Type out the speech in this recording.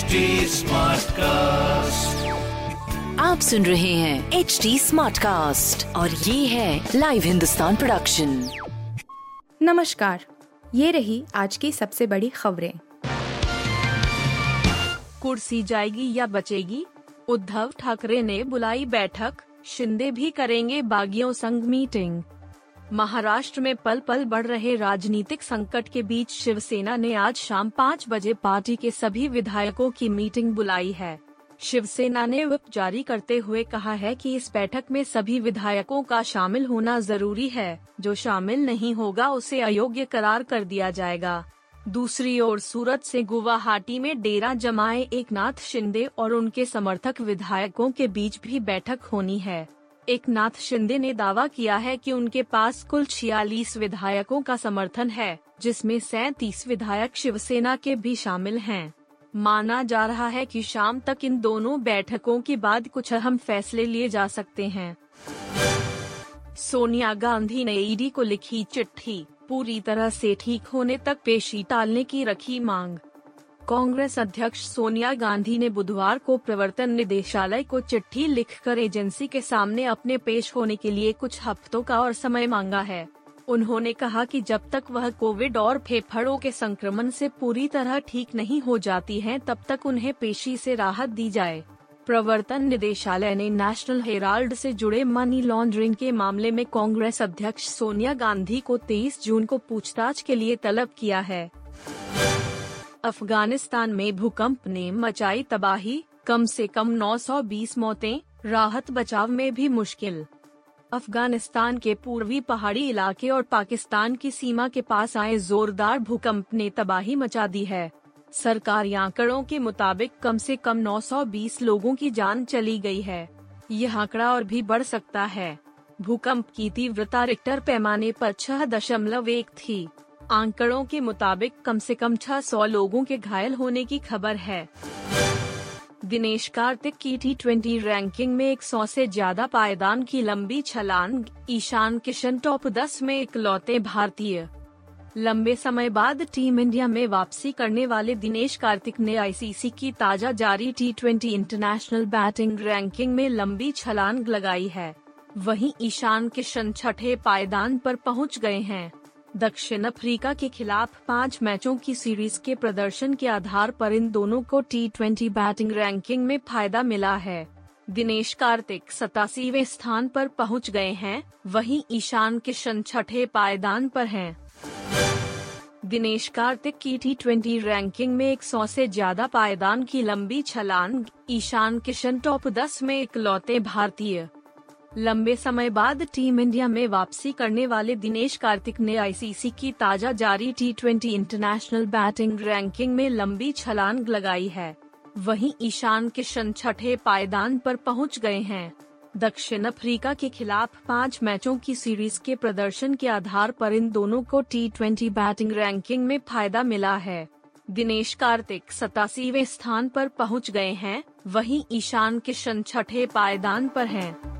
HD cast आप सुन रहे हैं एच डी स्मार्ट कास्ट और ये है लाइव हिंदुस्तान प्रोडक्शन नमस्कार ये रही आज की सबसे बड़ी खबरें। कुर्सी जाएगी या बचेगी? उद्धव ठाकरे ने बुलाई बैठक शिंदे भी करेंगे बागियों संग मीटिंग। महाराष्ट्र में पल पल बढ़ रहे राजनीतिक संकट के बीच शिवसेना ने आज शाम पाँच बजे पार्टी के सभी विधायकों की मीटिंग बुलाई है। शिवसेना ने विप जारी करते हुए कहा है कि इस बैठक में सभी विधायकों का शामिल होना ज़रूरी है। जो शामिल नहीं होगा, उसे अयोग्य करार कर दिया जाएगा। दूसरी ओर सूरत से गुवाहाटी में डेरा जमाए एक नाथ शिंदे और उनके समर्थक विधायकों के बीच भी बैठक होनी है। एक नाथ शिंदे ने दावा किया है कि उनके पास कुल छियालीस विधायकों का समर्थन है, जिसमें सैतीस विधायक शिवसेना के भी शामिल हैं। माना जा रहा है कि शाम तक इन दोनों बैठकों के बाद कुछ अहम फैसले लिए जा सकते हैं सोनिया गांधी ने ईडी को लिखी चिट्ठी, पूरी तरह से ठीक होने तक पेशी टालने की रखी मांग कांग्रेस अध्यक्ष सोनिया गांधी ने बुधवार को प्रवर्तन निदेशालय को चिट्ठी लिखकर एजेंसी के सामने अपने पेश होने के लिए कुछ हफ्तों का और समय मांगा है। उन्होंने कहा कि जब तक वह कोविड और फेफड़ों के संक्रमण से पूरी तरह ठीक नहीं हो जाती हैं, तब तक उन्हें पेशी से राहत दी जाए। प्रवर्तन निदेशालय ने नेशनल हेराल्ड से जुड़े मनी लॉन्ड्रिंग के मामले में कांग्रेस अध्यक्ष सोनिया गांधी को 23 जून को पूछताछ के लिए तलब किया है। अफ़गानिस्तान में भूकंप ने मचाई तबाही, कम से कम 920 मौतें, राहत बचाव में भी मुश्किल। अफ़गानिस्तान के पूर्वी पहाड़ी इलाके और पाकिस्तान की सीमा के पास आए जोरदार भूकंप ने तबाही मचा दी है। सरकारी आंकड़ों के मुताबिक कम से कम 920 लोगों की जान चली गई है। यह आंकड़ा और भी बढ़ सकता है। भूकंप की तीव्रता रिक्टर पैमाने पर छह दशमलव एक थी। आंकड़ों के मुताबिक कम से कम 600 लोगों के घायल होने की खबर है। दिनेश कार्तिक की टी ट्वेंटी रैंकिंग में 100 से ज़्यादा पायदान की लंबी छलांग, ईशान किशन टॉप 10 में इकलौते भारतीय। लंबे समय बाद टीम इंडिया में वापसी करने वाले दिनेश कार्तिक ने आईसीसी की ताज़ा जारी T twenty international batting ranking में लंबी छलांग लगाई है। वहीं ईशान किशन छठे पायदान पर पहुँच गए हैं। दक्षिण अफ्रीका के खिलाफ पाँच मैचों की सीरीज़ के प्रदर्शन के आधार पर इन दोनों को टी बैटिंग रैंकिंग में फ़ायदा मिला है दिनेश कार्तिक सतासीवे स्थान पर पहुँच गए हैं, वहीं ईशान किशन छठे पायदान पर हैं। दिनेश कार्तिक की टी ट्वेंटी रैंकिंग में 100 से ज़्यादा पायदान की लंबी छलांग, ईशान किशन टॉप 10 में इकलौते भारतीय लंबे समय बाद टीम इंडिया में वापसी करने वाले दिनेश कार्तिक ने आईसीसी की ताज़ा जारी टी इंटरनेशनल बैटिंग रैंकिंग में लंबी छलांग लगाई है। वहीं ईशान किशन छठे पायदान पर पहुँच गए हैं। दक्षिण अफ्रीका के खिलाफ पाँच मैचों की सीरीज़ के प्रदर्शन के आधार पर इन दोनों को टी बैटिंग रैंकिंग में फ़ायदा मिला है। दिनेश कार्तिक सतासीवे स्थान पर पहुँच गए हैं। वहीं ईशान किशन छठे पायदान पर हैं।